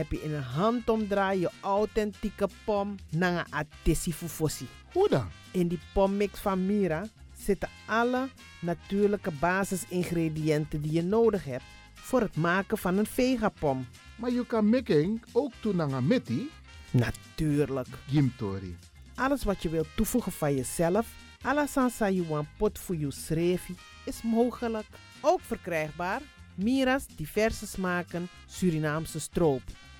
heb je in een handomdraai je authentieke pom naar een atesi fufosi. Hoe dan? In die pommix van Mira zitten alle natuurlijke basisingrediënten die je nodig hebt voor het maken van een vegapom. Maar je kan making ook toe naar een meti. Natuurlijk. Gimtori. Alles wat je wilt toevoegen van jezelf, alla sansa you pot voor je schreefie, is mogelijk. Ook verkrijgbaar Mira's diverse smaken Surinaamse stroop.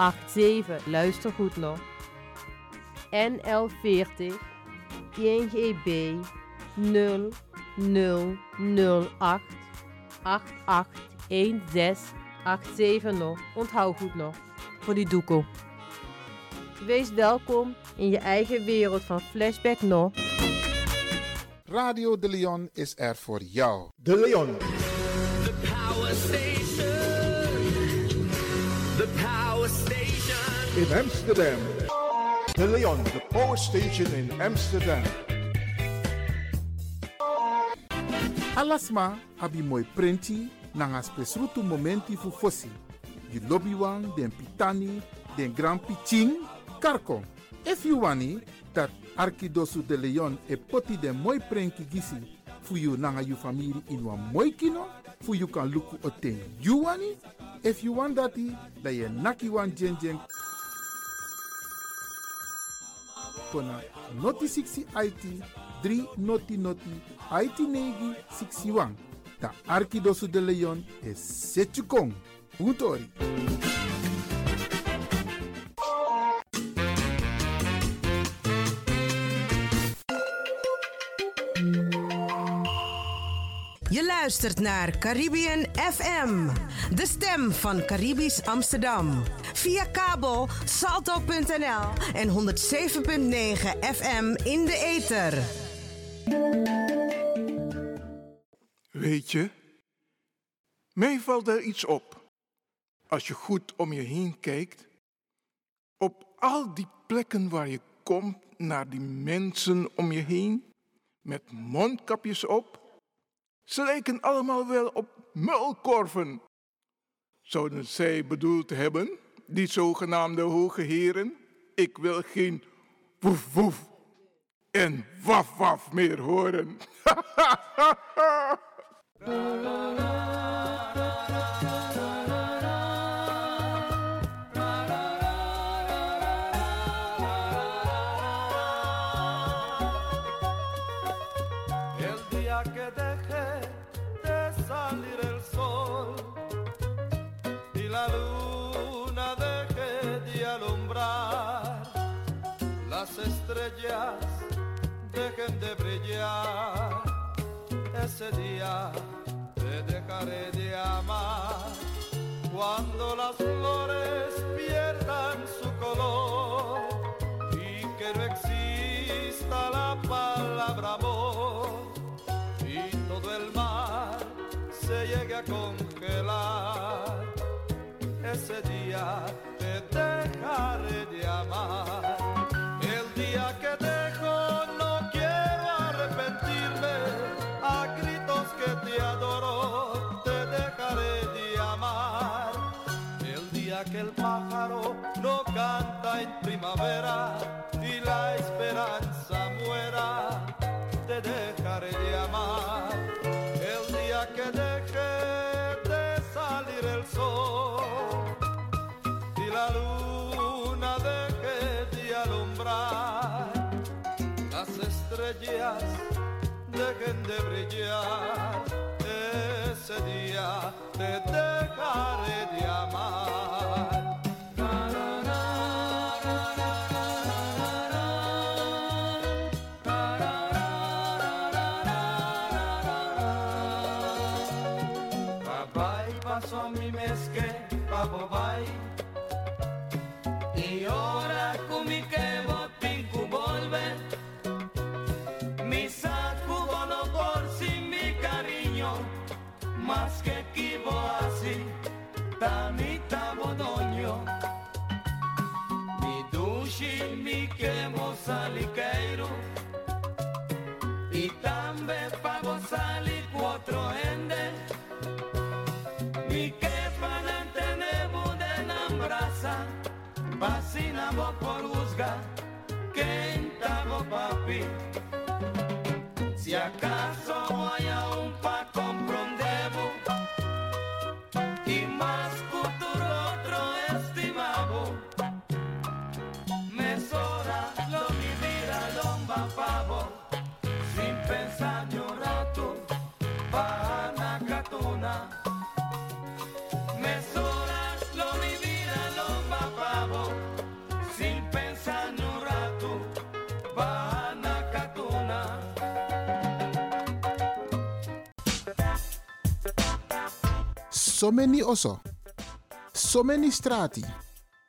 87. Luister goed nog. NL40 INGB 0008 881687 nog. Onthoud goed nog. Voor die doekoe. Wees welkom in je eigen wereld van Flashback nog. Radio De Leon is er voor jou. De Leon. The power in Amsterdam. De Leon, the power station in Amsterdam. Alasma abi moi prenti nanga spesrutu momenti fu fosi. You lobby den pitani, den grand piching, karko. If you wani, dat Arkidosu de Leon e poti den moi prenki gisi fu you nanga you family in wan moi kino, fu you kan luku oten you wani. If you want dati, da ye naki wan jen kona noti 60 IT 3 noti noti IT negi 61. Da Arkidosu de Leon is Setchukong. Utori. Je luistert naar Caribbean FM, de stem van Caribisch Amsterdam. Via kabel salto.nl en 107.9 FM in de ether. Weet je, mij valt er iets op. Als je goed om je heen kijkt, op al die plekken waar je komt naar die mensen om je heen, met mondkapjes op, ze lijken allemaal wel op muilkorven. Zouden zij bedoeld hebben, die zogenaamde hoge heren, ik wil geen woef woef en waf waf meer horen. Te dejaré de amar. Cuando las flores pierdan su color y que no exista la palabra amor y todo el mar se llegue a congelar, ese día Que el pájaro no canta en primavera y la esperanza muera, te dejaré de amar. El día que deje de salir el sol y la luna deje de alumbrar, las estrellas dejen de brillar, ese día te dejaré Kendago poruzga, kendago papi. So many oso. So many strati.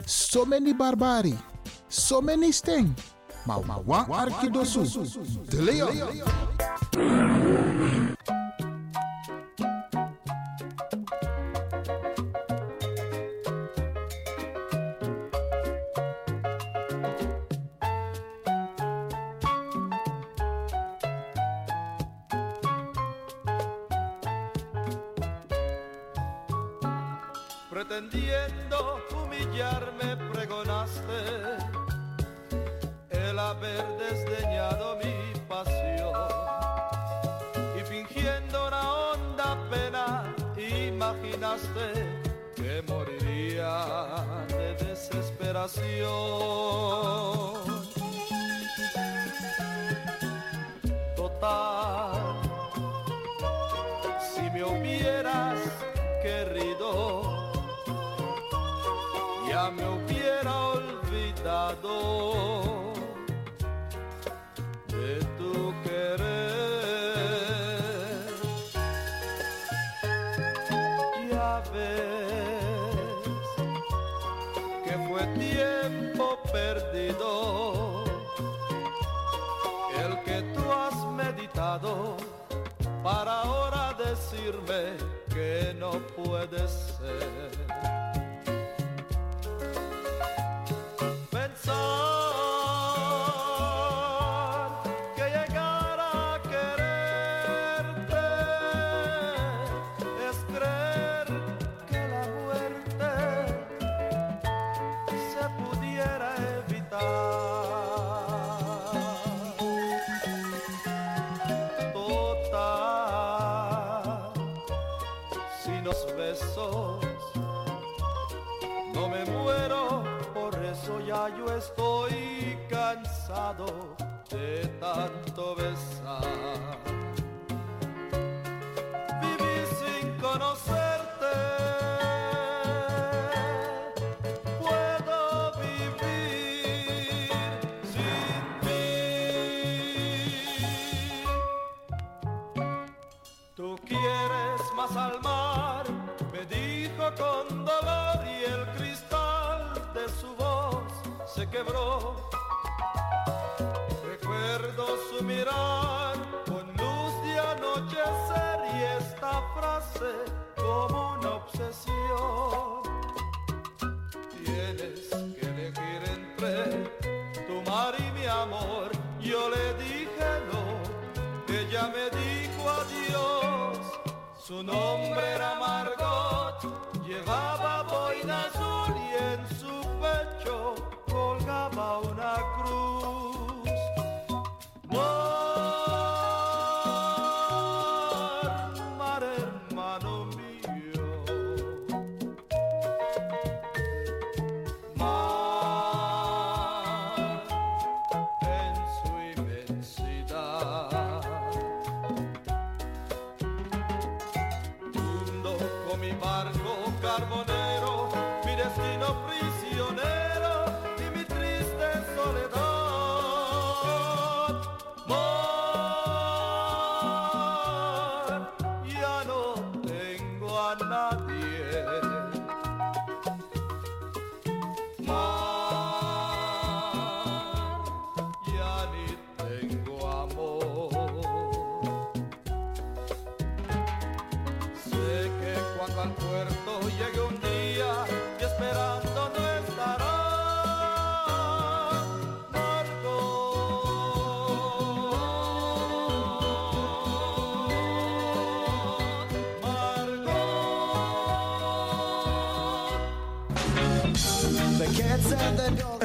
So many barbari. So many sting. Ma ma wan arkidosu. De Leon. pretendiendo pasado. পারবো না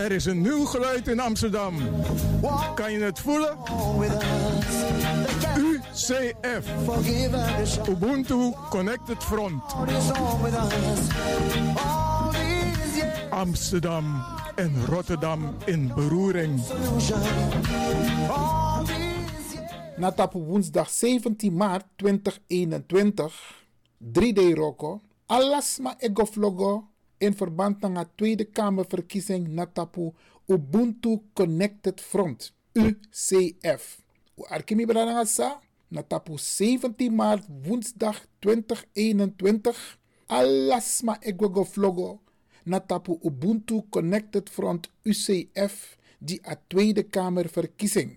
Er is een nieuw geluid in Amsterdam. Kan je het voelen? UCF. Ubuntu Connected Front. Amsterdam en Rotterdam in beroering. Natap woensdag 17 maart 2021, 3D Rocco. alasma egoflogo in verband met de Tweede Kamerverkiezing Natapu Ubuntu Connected Front, UCF. Arkimi Branagasa, Natapu 17 maart woensdag 2021. Alasma Egwego Vlogo, Natapu Ubuntu Connected Front, UCF, die a Tweede Kamerverkiezing.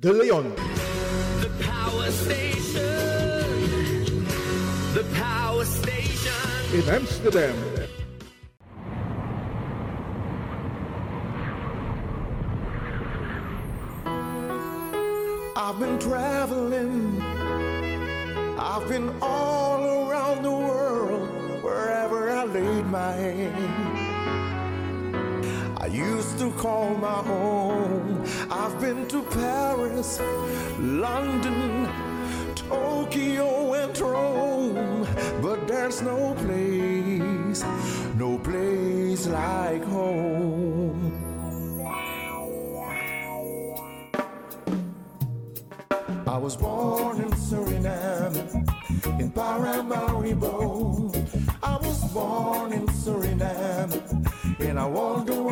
De Leon. The power station. The power station. In Amsterdam. I've been traveling. I've been all around the world, wherever I laid my hand. I used to call my home. I've been to Paris, London, Tokyo, and Rome, but there's no place, no place like home. I was born in Suriname, in Paramaribo. I was born in Suriname, and I the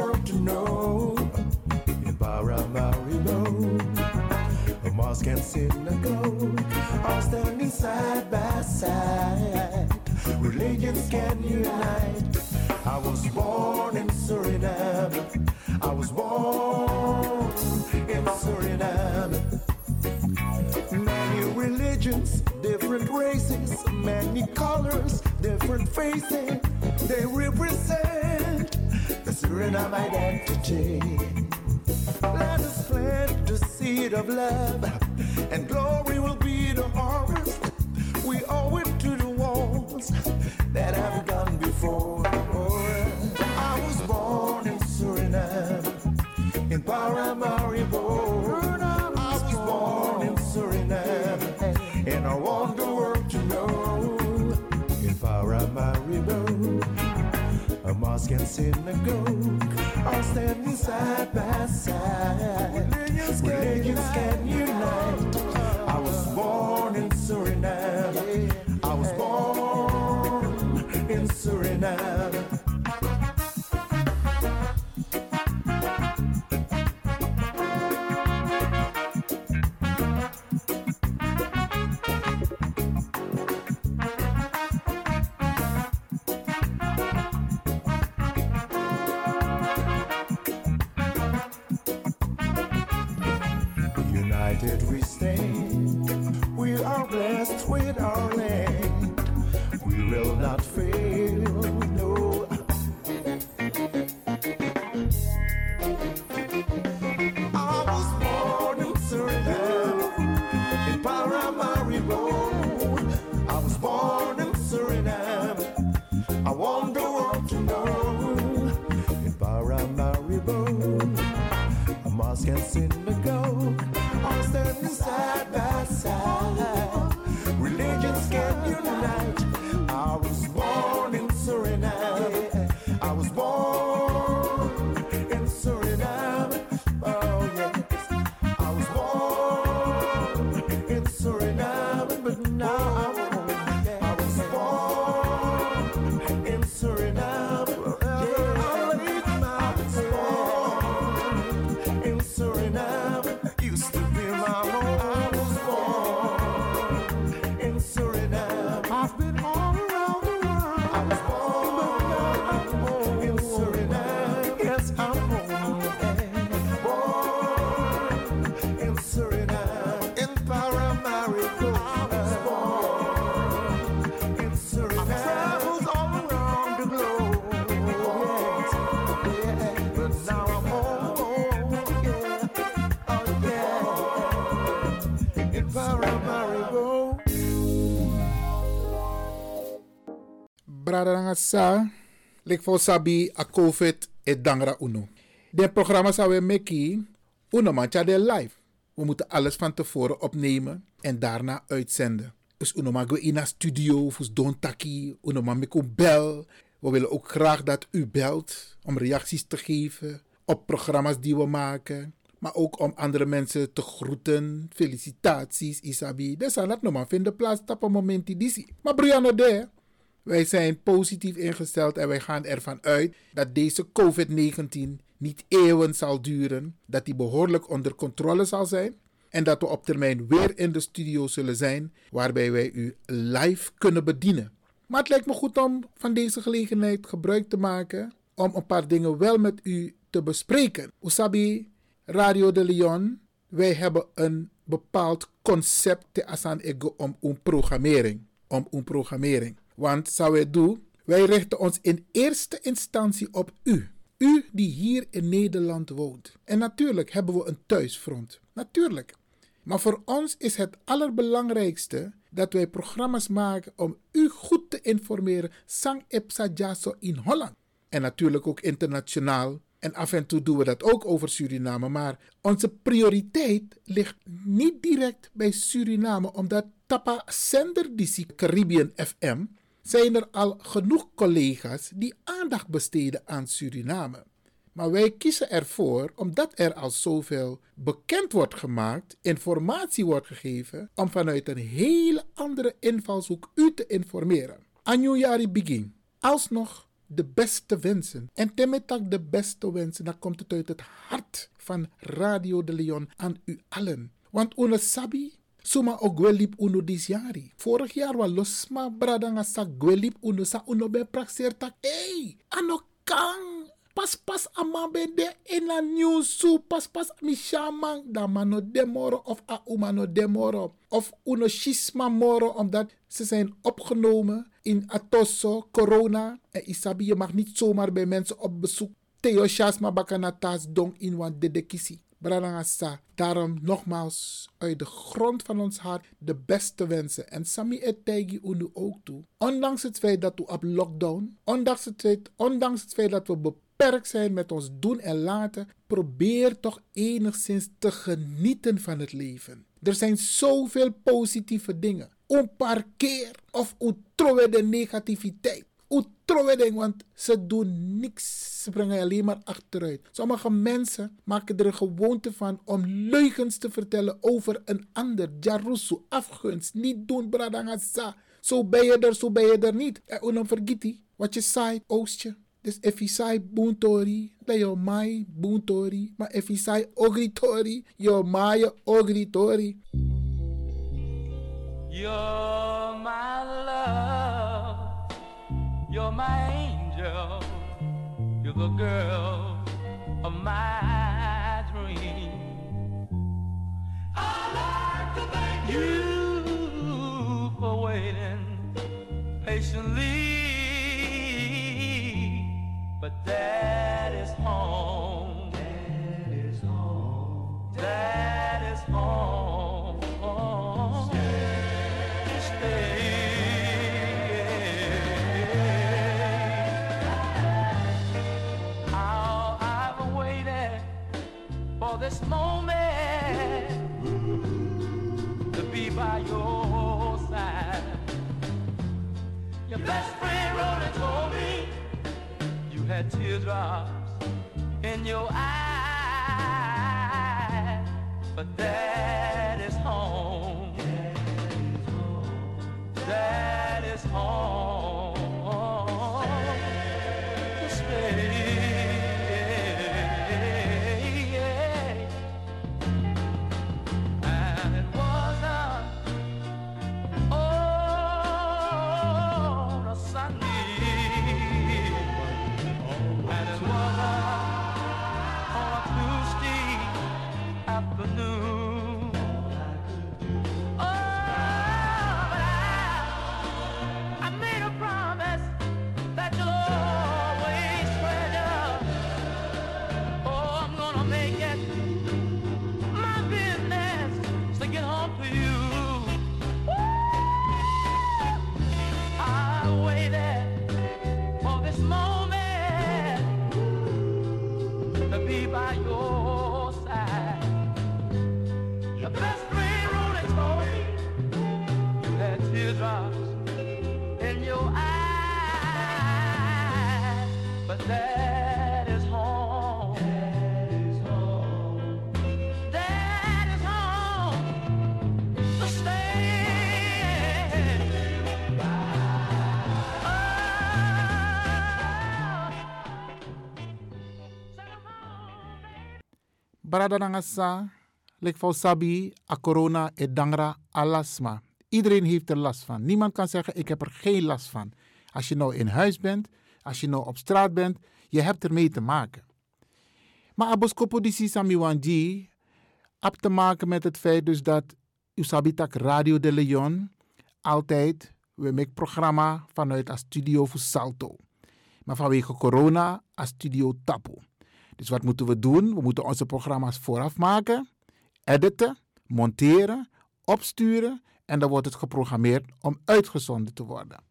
a mosque and synagogue are standing side by side. Religions can unite. I was born in Suriname. I was born in Suriname. Many religions, different races, many colors, different faces. They represent the Suriname identity. Let us plant the seed of love, and glory will be the harvest. We owe it to the ones that have gone before. I was born in Suriname, in Paramaribo. Mosque standing side by side. Religions can unite. I was born in Suriname. I was born in Suriname. Brada sa, lik sabi a COVID e dangra uno. De programma zou we meki, uno mancha de live. We moeten alles van tevoren opnemen en daarna uitzenden. Dus uno mag we in studio, fus don taki, uno mag bel. We willen ook graag dat u belt om reacties te geven op programma's die we maken. Maar ook om andere mensen te groeten. Felicitaties, Isabi. Dus dat nog maar vinden plaats op een moment die. Maar Brianna de, wij zijn positief ingesteld en wij gaan ervan uit dat deze COVID-19 niet eeuwen zal duren. Dat die behoorlijk onder controle zal zijn. En dat we op termijn weer in de studio zullen zijn, waarbij wij u live kunnen bedienen. Maar het lijkt me goed om van deze gelegenheid gebruik te maken om een paar dingen wel met u te bespreken. Usabi Radio de Leon, wij hebben een bepaald concept te asan ego om een programmering. Om een programmering. Want zou wij doen, wij richten ons in eerste instantie op u. U die hier in Nederland woont. En natuurlijk hebben we een thuisfront. Natuurlijk. Maar voor ons is het allerbelangrijkste dat wij programma's maken om u goed te informeren. Sang Epsa Jaso in Holland. En natuurlijk ook internationaal. En af en toe doen we dat ook over Suriname. Maar onze prioriteit ligt niet direct bij Suriname, omdat Tapa Sender DC Caribbean FM zijn er al genoeg collega's die aandacht besteden aan Suriname. Maar wij kiezen ervoor, omdat er al zoveel bekend wordt gemaakt, informatie wordt gegeven, om vanuit een hele andere invalshoek u te informeren. Anjuyari begin. Alsnog de beste wensen. En temetak de beste wensen, dan komt het uit het hart van Radio de Leon aan u allen. Want une suma o gwelip uno dis jari. Vorig jaar was losma bradanga sa gwelip uno sa uno ben praxeer tak. Ano kang pas pas amabe de ena nyusu pas pas mi da mano demoro of a umano demoro of uno shisma moro omdat ze zijn opgenomen in atosso corona en isabi je mag niet zomaar bij mensen op bezoek Theo Shasma Bakanatas dong in wan de kisi. Branagasa. Daarom nogmaals uit de grond van ons hart de beste wensen. En Sami Etegi Unu ook toe. Ondanks het feit dat we op lockdown, ondanks het feit, ondanks het feit dat we beperkt zijn met ons doen en laten, probeer toch enigszins te genieten van het leven. Er zijn zoveel positieve dingen. Een paar keer of utrowe de negativiteit. Ding, want ze doen niks. Ze brengen alleen maar achteruit. Sommige mensen maken er een gewoonte van om leugens te vertellen over een ander. Jarusu, afgunst, niet doen, bradangasa. Zo ben je er, zo ben je er niet. En vergeet je wat je zei, oostje. Dus if je zei boontori, dan mai boontori. Maar if je ogritori, je mai ogritori. You're my love, you're my angel, you're the girl of my dream. I'd like to thank you for waiting patiently, but that is home. That is home. That is home. How this moment to be by your side. Your best friend wrote and told me you had teardrops in your eyes, brada nangasa, lek voor sabi, a corona e dangra alasma. Iedereen heeft er last van. Niemand kan zeggen, ik heb er geen last van. Als je nou in huis bent, als je nou op straat bent, je hebt ermee te maken. Maar aboskopo disi samiwanji, heb te maken met het feit dus dat Usabitak Radio de Leon altijd, we maken programma vanuit een studio voor Salto. Maar vanwege corona, een studio Tapo. Dus wat moeten we doen? We moeten onze programma's vooraf maken, editen, monteren, opsturen en dan wordt het geprogrammeerd om uitgezonden te worden.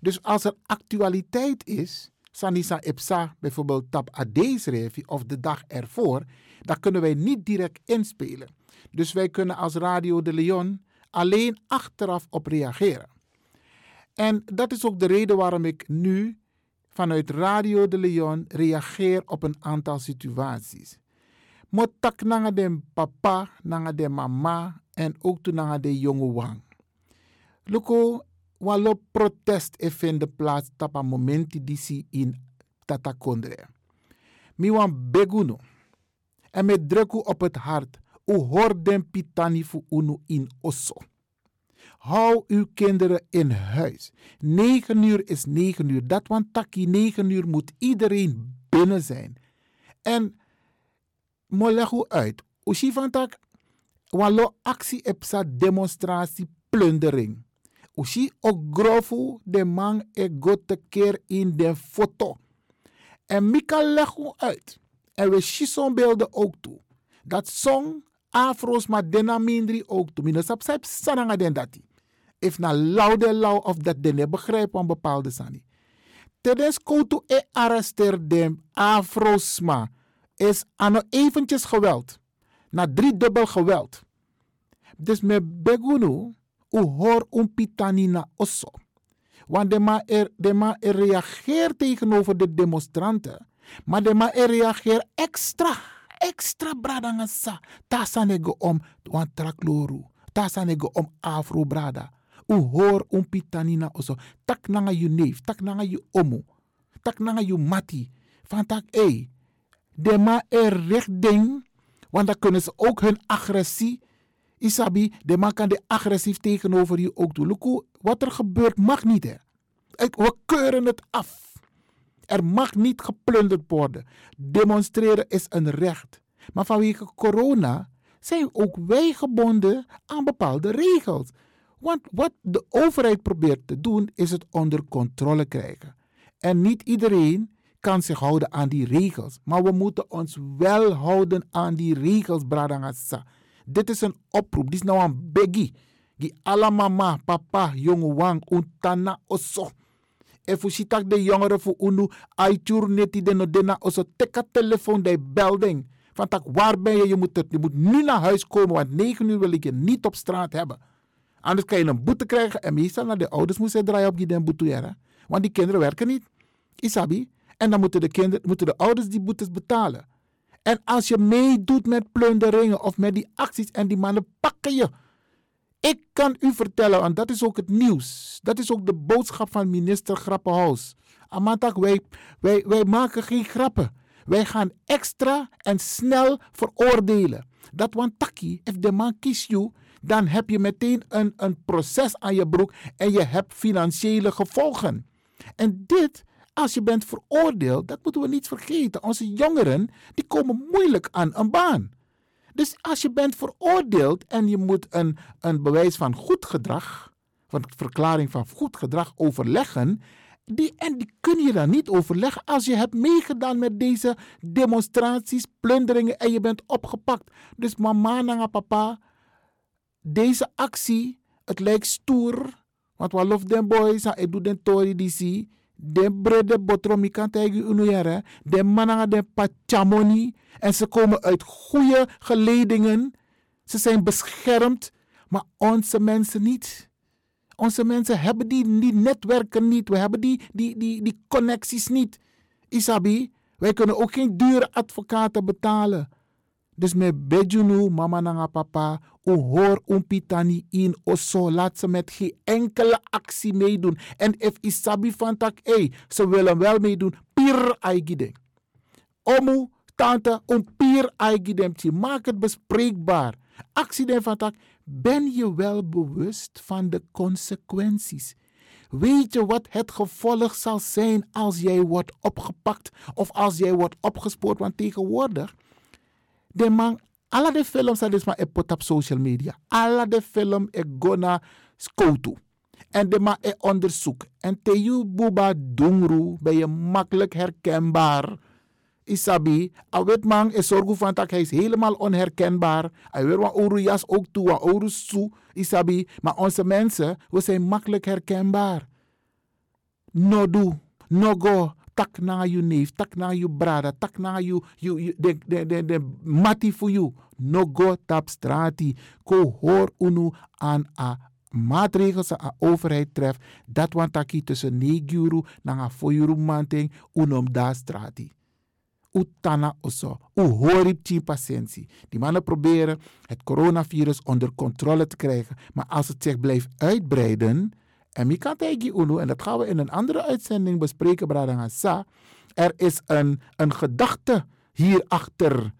Dus als er actualiteit is, Sanisa Ipsa bijvoorbeeld tap Adeesrevi of de dag ervoor, dan kunnen wij niet direct inspelen. Dus wij kunnen als Radio de Leon alleen achteraf op reageren. En dat is ook de reden waarom ik nu vanuit Radio de Leon reageer op een aantal situaties. Motak nanga de papa, nanga de mama en ook toen nanga de jonge wang. Luko, walo protest e vind plaats tapa momenti disi in tatakondre. Mi wan beguno. En met drukken op het hart, u hoort den pitani fu unu in osso. Hou uw kinderen in huis. 9 uur is 9 uur. Dat want taki 9 uur moet iedereen binnen zijn. En mo leg u uit. Ushi van tak walo actie epsa demonstratie plundering. Ushi ook grofu de man e gote keer in de foto. En Mika leg u uit. En we shison beelden ook toe. Dat song afro's maar dena mindri ook toe. Mina sap sap sananga den dati. If na laude lau of dat den begrijp van bepaalde sani. Tijdens koutu e arresteer dem afro's maar is ano eventjes geweld. Na drie dubbel geweld. Dus me begunu u hoor un pitani na osso. Want de ma, er, de ma er reageert tegenover de demonstranten. Maar de ma er reageert extra. Extra brada sa. Tasanego om wan trakloru. Tasanego om afro brada. U hoor un pitani na osso. Tak nanga you neef. Tak nanga you omu. Tak nanga you mati. Van tak ei. De ma er recht ding. Want dan kunnen ze ook hun agressie Isabi, de man kan de agressief tegenover je ook doen. Luku, wat er gebeurt mag niet. Hè. We keuren het af. Er mag niet geplunderd worden. Demonstreren is een recht. Maar vanwege corona zijn ook wij gebonden aan bepaalde regels. Want wat de overheid probeert te doen, is het onder controle krijgen. En niet iedereen kan zich houden aan die regels. Maar we moeten ons wel houden aan die regels, Bradangasa. Dit is een oproep. Dit is nou een biggie. Die alla mama, papa, jonge wang, untana oso. En voor sitak de jongeren voor unu, aitur neti de nodena oso. Teka telefoon, de belding. Van tak, waar ben je? Je moet, het, je moet nu naar huis komen, want 9 uur wil ik je niet op straat hebben. Anders kan je een boete krijgen. En meestal naar de ouders moeten draaien op die boete. Want die kinderen werken niet. Isabi. En dan moeten de, kinderen, moeten de ouders die boetes betalen. En als je meedoet met plunderingen of met die acties en die mannen pakken je. Ik kan u vertellen, want dat is ook het nieuws. Dat is ook de boodschap van minister Grappenhaus. Amantak, wij, wij, wij maken geen grappen. Wij gaan extra en snel veroordelen. Dat want taki, if de man kiest you, dan heb je meteen een, een proces aan je broek en je hebt financiële gevolgen. En dit als je bent veroordeeld, dat moeten we niet vergeten. Onze jongeren die komen moeilijk aan een baan. Dus als je bent veroordeeld en je moet een, een bewijs van goed gedrag, van verklaring van goed gedrag overleggen, die, en die kun je dan niet overleggen als je hebt meegedaan met deze demonstraties, plunderingen en je bent opgepakt. Dus mama en papa, deze actie, het lijkt stoer, want we love them boys, ik doe den tori die zie de brede botromi kan tegen unuyere. De mannen de pachamoni. En ze komen uit goede geledingen. Ze zijn beschermd. Maar onze mensen niet. Onze mensen hebben die, die netwerken niet. We hebben die, die, die, die connecties niet. Isabi, wij kunnen ook geen dure advocaten betalen. Dus met bejunu, mama nanga papa, u hoor un pitani in osso. Laat ze met geen enkele actie meedoen. En if isabi van tak, hey, ze willen wel meedoen, pir aigide. Omu, tante, een pier aigidemtje. Maak het bespreekbaar. Actie van tak. Ben je wel bewust van de consequenties? Weet je wat het gevolg zal zijn als jij wordt opgepakt of als jij wordt opgespoord? Want tegenwoordig, de man, alle de films zijn dus maar epot op social media. Alle de film ik go naar Skoto. En de man e onderzoek. En te je buba dungru ben je makkelijk herkenbaar. Isabi, a wet man is zorgen van hij is helemaal onherkenbaar. Hij weer wat oru jas ook toe, wat oru su, Isabi. Maar onze mensen, we zijn makkelijk herkenbaar. No do, no go, tak na je neef, tak na je brada, tak na je, de, de, de, de mati voor you. No go tap strati. Ko hoor unu aan a maatregels a overheid treft. Dat want taki tussen neguru na a foyuru manting unom da strati. Utana oso. U horip tien patiëntie. Die mannen proberen het coronavirus onder controle te krijgen. Maar als het zich blijft uitbreiden. En en dat gaan we in een andere uitzending bespreken, Bradangasa. Er is een, een gedachte hierachter.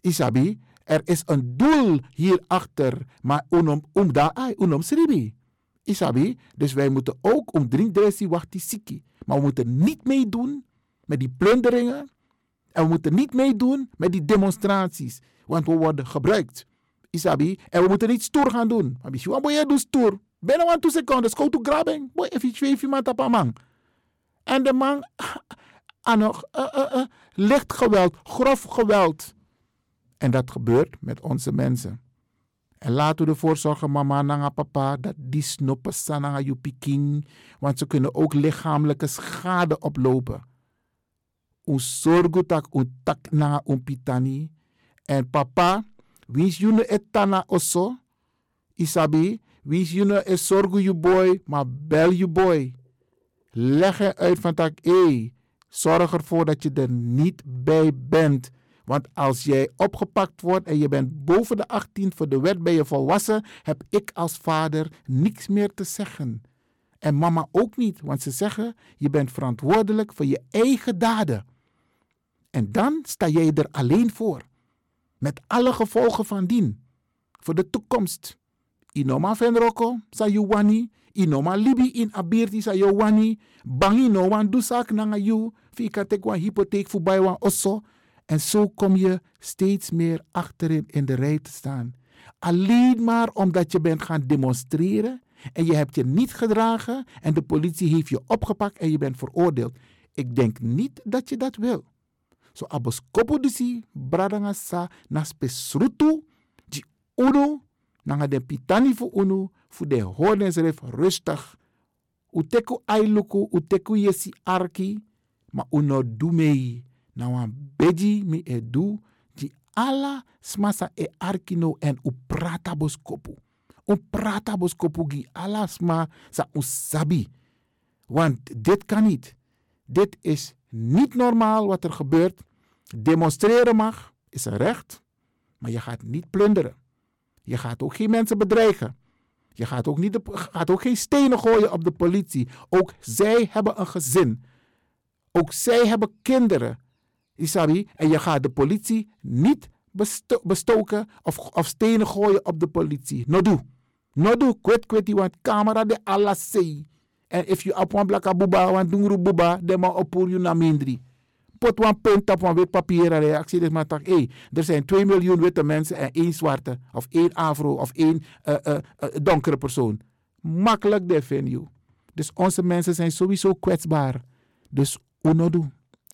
Isabi, er is een doel hierachter. Maar unom um da ai, unom sribi. Isabi, dus wij moeten ook om drie dressi wachti siki. Maar we moeten niet meedoen met die plunderingen. En we moeten niet meedoen met die demonstraties. Want we worden gebruikt. Isabi. En we moeten niet stoer gaan doen. Maar misschien wat je doen stoer. Binnen een seconden. Go to grabbing. Boy, even twee vier maanden op man. En de man. uh, uh, licht geweld. Grof geweld. En dat gebeurt met onze mensen. En laten we ervoor zorgen, mama en papa, dat die snoppen staan aan je piking. Want ze kunnen ook lichamelijke schade oplopen. Un sorgu tak un tak na un pitani. En papa, wins june etana oso. Isabi, wins june e sorgu je boy, maar bel je boy. Leg er uit van tak, zorg ervoor dat je er niet bij bent. Want als jij opgepakt wordt en je bent boven de 18 voor de wet ben je volwassen, heb ik als vader niks meer te zeggen. En mama ook niet, want ze zeggen je bent verantwoordelijk voor je eigen daden. En dan sta jij er alleen voor. Met alle gevolgen van dien. Voor de toekomst. Inoma venroko sa you wani. Inoma libi in abirti sa you wani. Bangi no wan dusak nanga you. Fika tek wan hypotheek voorbij wan osso. En zo kom je steeds meer achterin in de rij te staan. Alleen maar omdat je bent gaan demonstreren en je hebt je niet gedragen en de politie heeft je opgepakt en je bent veroordeeld. Ik denk niet dat je dat wil. So abos kopo disi bradanga sa na spesrutu di uno nanga de pitani fu uno fu de horensref rustig. Uteku ailuku, uteku yesi arki, ma uno dumei. Na wan beji mi e du di ala smasa e arki no en u prata bos kopu. U prata bos kopu gi ala sma sa usabi. Want dit kan niet. Dit is niet normaal wat er gebeurt. Demonstreren mag, is een recht, maar je gaat niet plunderen. Je gaat ook geen mensen bedreigen. Je gaat ook, niet gaat ook geen stenen gooien op de politie. Ook zij hebben een gezin. Ook zij hebben kinderen. Isabi, en je gaat de politie niet besto bestoken of, of stenen gooien op de politie. No do. No do. Kwet want camera de alla sei. En if you een blaka buba, want dungru buba, de ma opur you na mindri. Pot wan punt een wit papier en reactie. Dus maar tak, hey, er zijn 2 miljoen witte mensen en één zwarte. Of één afro of één uh, uh, uh, donkere persoon. Makkelijk defend you. Dus onze mensen zijn sowieso kwetsbaar. Dus unodu.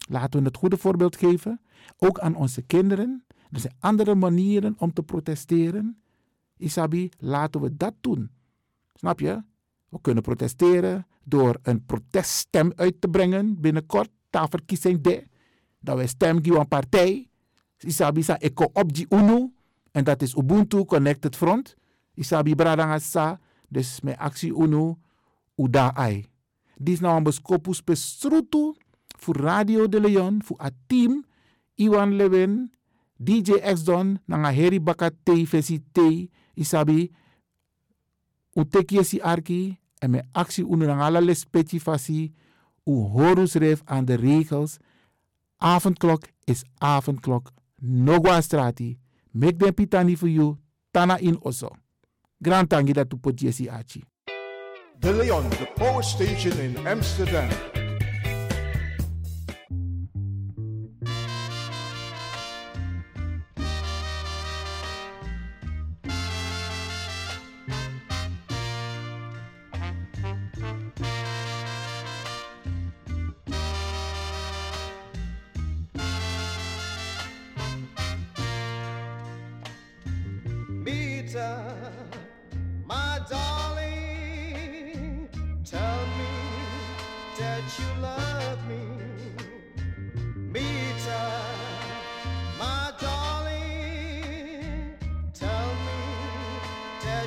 Laten we het goede voorbeeld geven. Ook aan onze kinderen. Er zijn andere manieren om te protesteren. Isabi, laten we dat doen. Snap je? We kunnen protesteren door een proteststem uit te brengen binnenkort. Ta verkiezing de. Dat we stem aan partij. Isabi sa eko op die UNO. En dat is Ubuntu Connected Front. Isabi bradangasa. Dus met actie UNO. Uda ai. Dit is nou een beskopus pesrutu. Voor Radio de Leon. Voor het team. Iwan Lewin. DJ X-Don. Nanga Heri Bakate Vesi T. Isabi. Uteki si arki. En met actie UNO nanga alle specie fasi. U horus aan de regels Avondklok is avondklok. Nogwa strati. Mek den pitani for you. Tana in oso. Grand tangi dat tu pot jesi achi. De Leon, the power station in Amsterdam.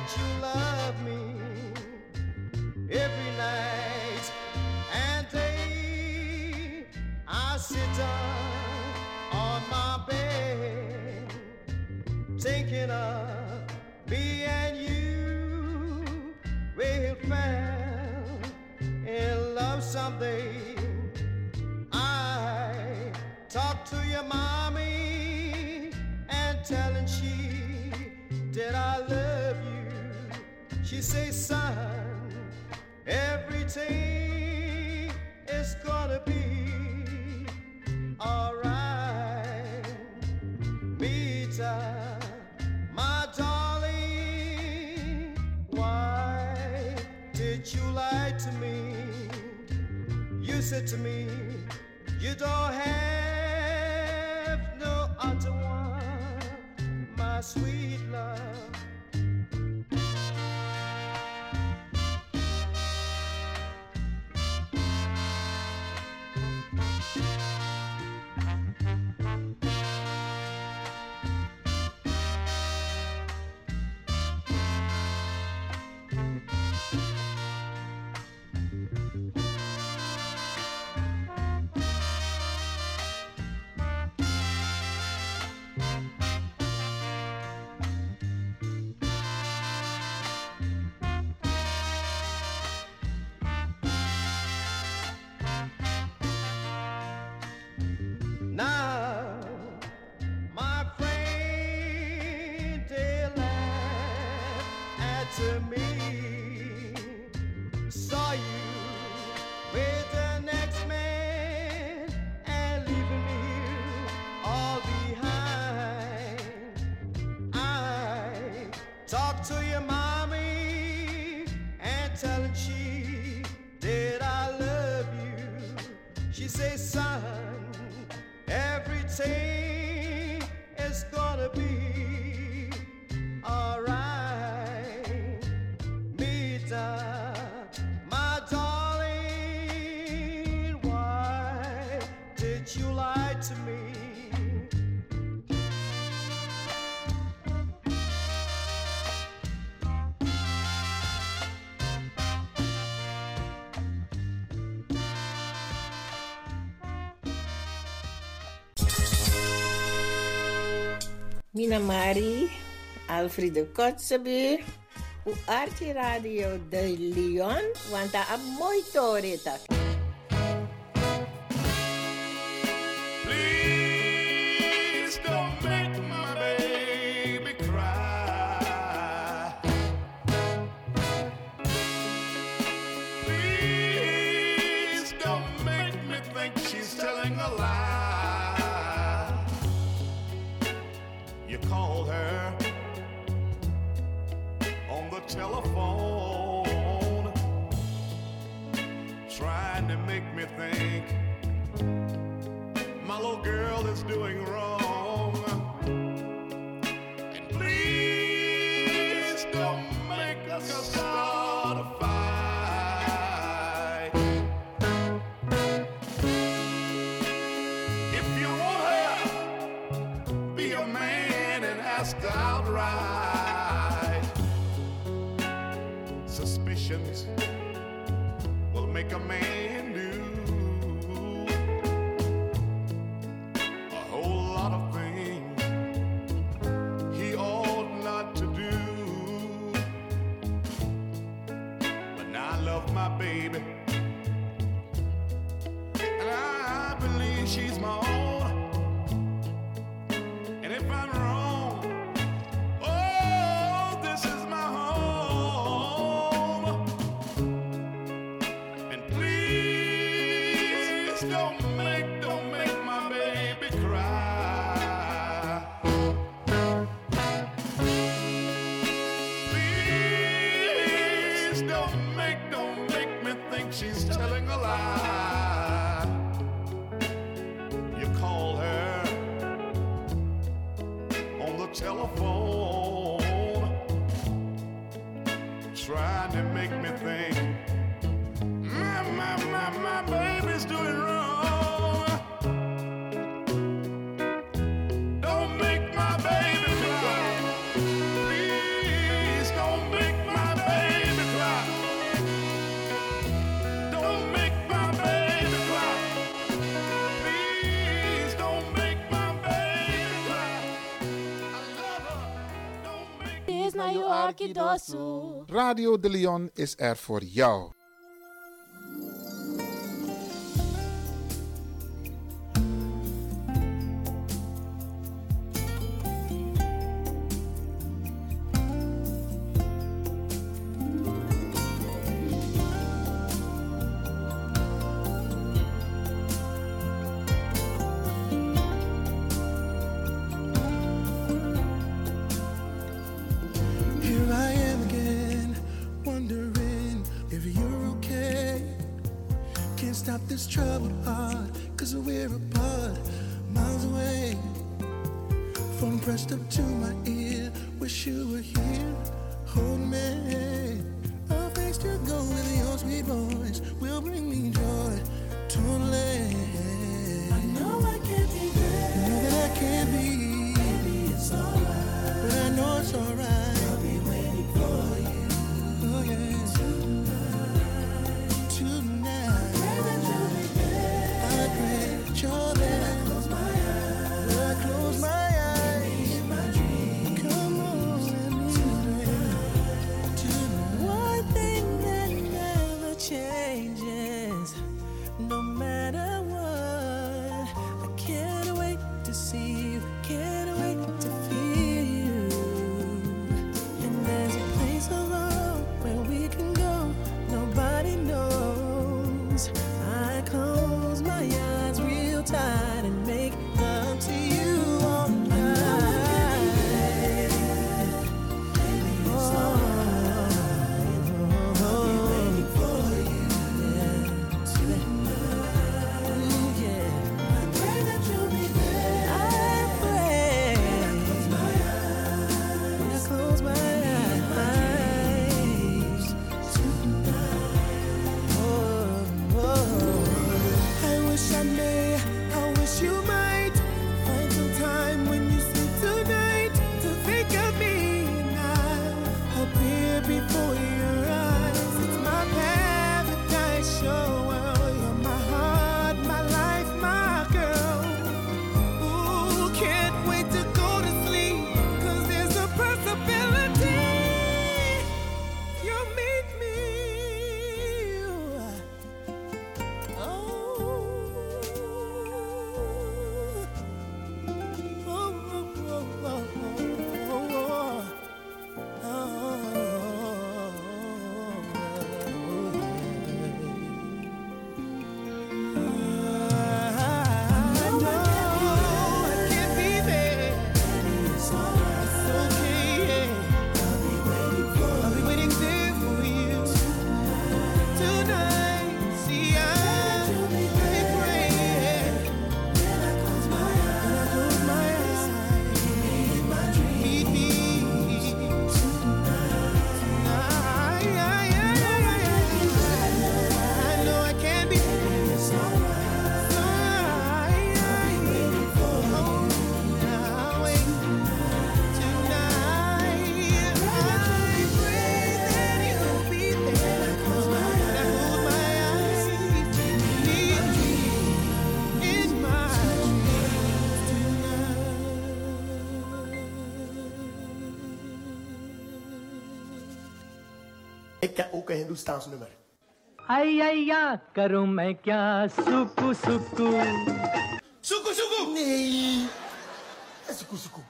That you love me. Every night and day, I sit down on my bed thinking of me and you will fall in love someday. Say, son, everything is gonna be alright. Mita, my darling, why did you lie to me? You said to me, you don't have no other one, my sweet love. At me. Mina Mari, Alfredo Kotzebue, u Archie Radio de Leon, want daar een mooi my little girl is doing wrong. Radio de Leon is er voor jou. first of two. ik heb ook een Hindoestaans nummer. Ai, ai, ja, karum, ik kya, suku, suku. Suku, suku! Nee. Eh, suku, suku.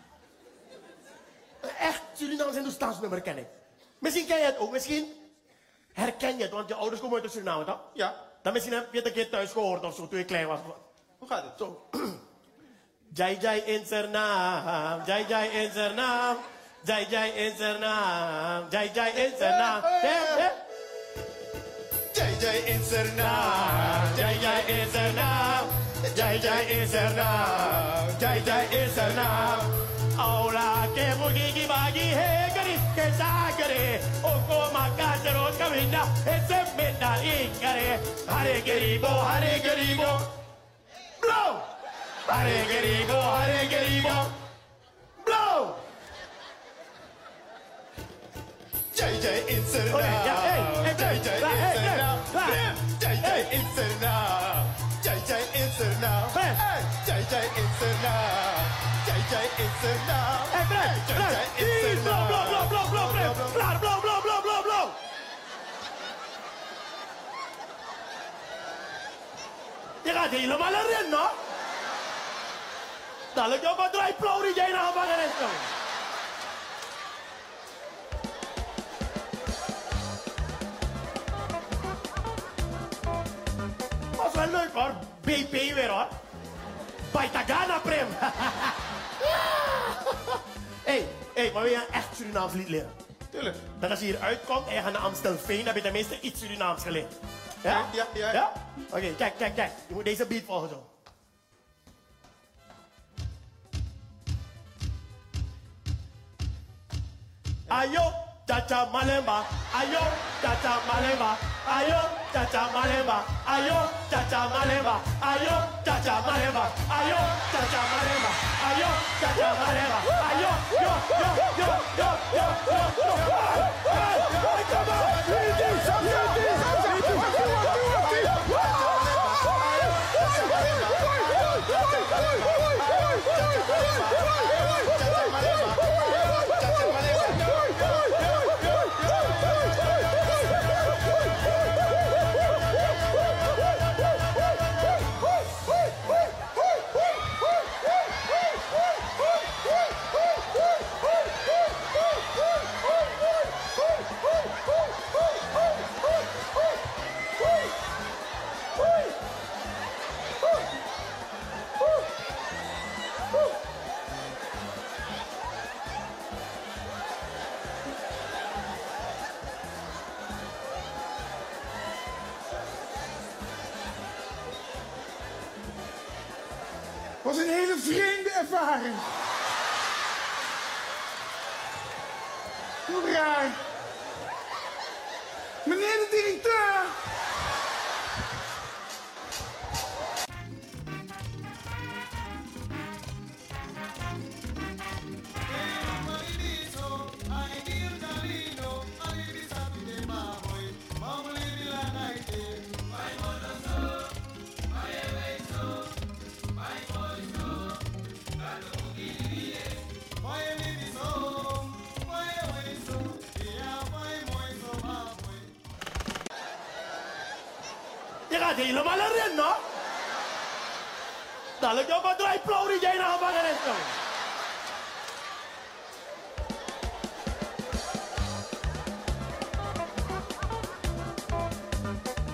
Echt Surinaams Hindoestaans nummer ken ik. Misschien ken je het ook, misschien herken je het, want je ouders komen uit Suriname, toch? Ja. Dan misschien heb je het een keer thuis gehoord of zo, toen je klein was. Hoe gaat het? Zo. Jai Jai in zijn naam, Jai Jai in zijn naam. Jai Jai is her naam. Jai Jai is her naam. Jai Jai is her naam. Jai Jai is her naam. Jai Jai is her naam. Jai Jai is her naam. औला के मुर्गी की बागी है गरीब कैसा करे ओको माका जरो कमीना Hare में bo, hare Hare bo. Blow. Hare blow bo, hare हरे bo. ब्लो is er now. Jai Jai is er now. Jai Jai is er now. Jai Jai is er now. Jai Jai is er now. Blow, blow, blow, blow, blow, blow. Klaar, blow, blow, blow, blow, blow. Je gaat helemaal erin, no? Dadelijk ook wat draai plauw die jij naar gevangenis komt. Was wel leuk hoor. BP weer hoor. Baitagana Prim. hey, hey, maar wil je een echt Surinaams lied leren? Tuurlijk. Dat als je hier uitkomt en je gaat naar Amstelveen, heb je tenminste iets Surinaams geleerd. Ja? Ja, ja. ja? Oké, kijk, kijk, kijk. Je moet deze beat volgen zo. Ayo, chacha malemba. Ayo, chacha malemba. Ayo, chacha malemba. Ayo, chacha malemba. Ayo, chacha malemba. Ayo, chacha malemba. Ayo, chacha malemba. Ayo, yo, yo, yo, yo, yo, yo, yo. Vreemde ervaring. Je gaat helemaal erin, no? Ook wat draai plauw die jij naar gevangenis komt.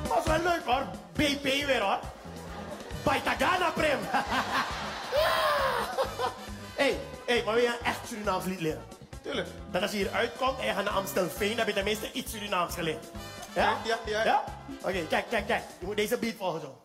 Was wel leuk hoor. BP weer hoor. Baitagana Prim. hey, hey, maar wil je een echt Surinaams lied leren? Tuurlijk. Dat als je hier uitkomt en je gaat naar Amstelveen, heb je tenminste iets Surinaams geleerd. Ja? Ja, ja. ja? Oké, kijk, kijk, kijk. Je moet deze beat volgen zo.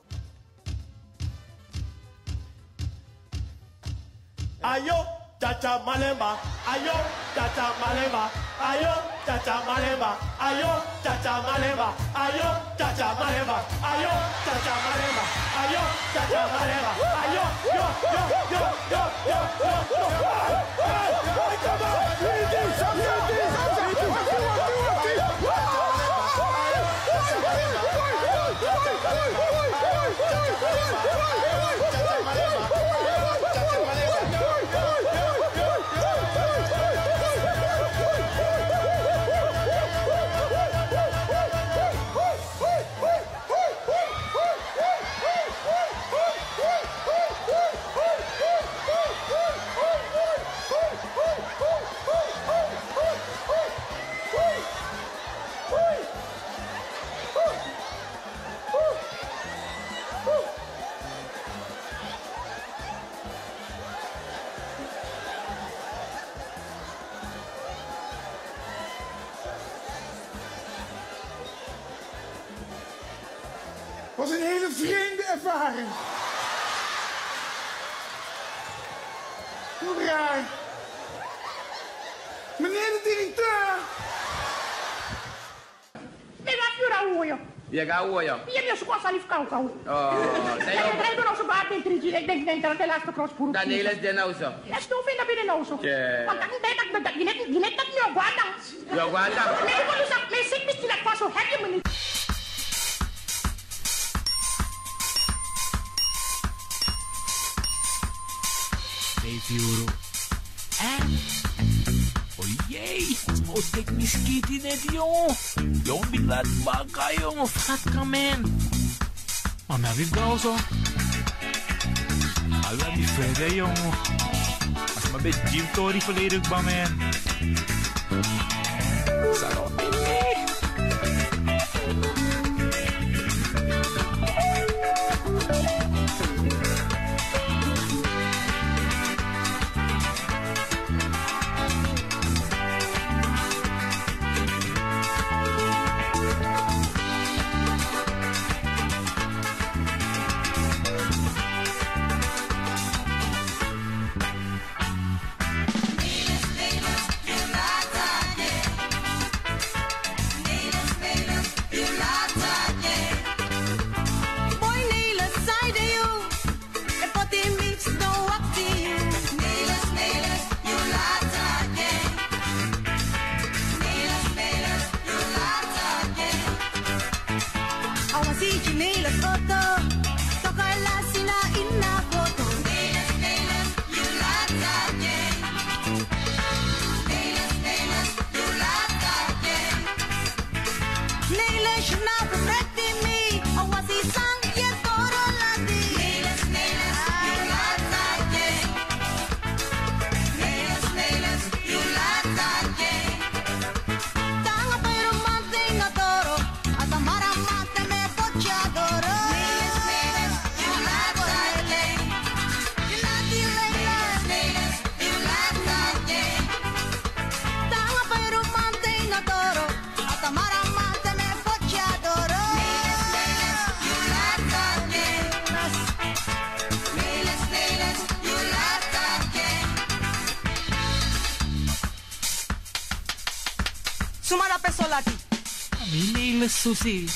Ayo, chacha malemba. Ayo, chacha malemba. Ayo, chacha malemba. Ayo, chacha malemba. Ayo, chacha malemba. Ayo, chacha malemba. Ayo, chacha malemba. Ayo, yo, yo, yo, yo, yo, yo, yo. Hey, hey, hey, come on. Easy, easy, easy, 怖いい was een hele vreemde ervaring. Hoe raar. Meneer de directeur. Hier is gewoon salif kau kau. Oh, je draait door onze baard in trigi. Ik denk, denk dat het de laatste crosspoer Dan heel is de nou zo. Ja, stof in dat binnen nou zo. Ja. Want dan denk ik dat je net, je net dat meer guadang. Ja, guadang. Nee, ik wil zeggen, mijn zin is dat pas zo heb je me niet. Vijf euro. En? Oh jee, oh tek mi skiti net jongen. Jongen, die laat baka jongen, vat kamen. Maar mij wie gauw zo. Alla die verder jongen. Als maar bij Jim Tori volledig bij mij. Susi.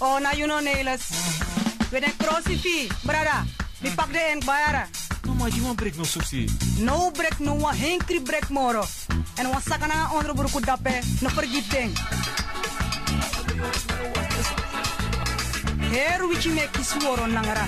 Oh, na you know neles. Uh-huh. We den crossifi, brada. Mi pak de en bayara. No maar je break no susi. No break no wa henkri break moro. En wa sakana onder burku dape no pergi ding. Heru wichi me kisworo nangara.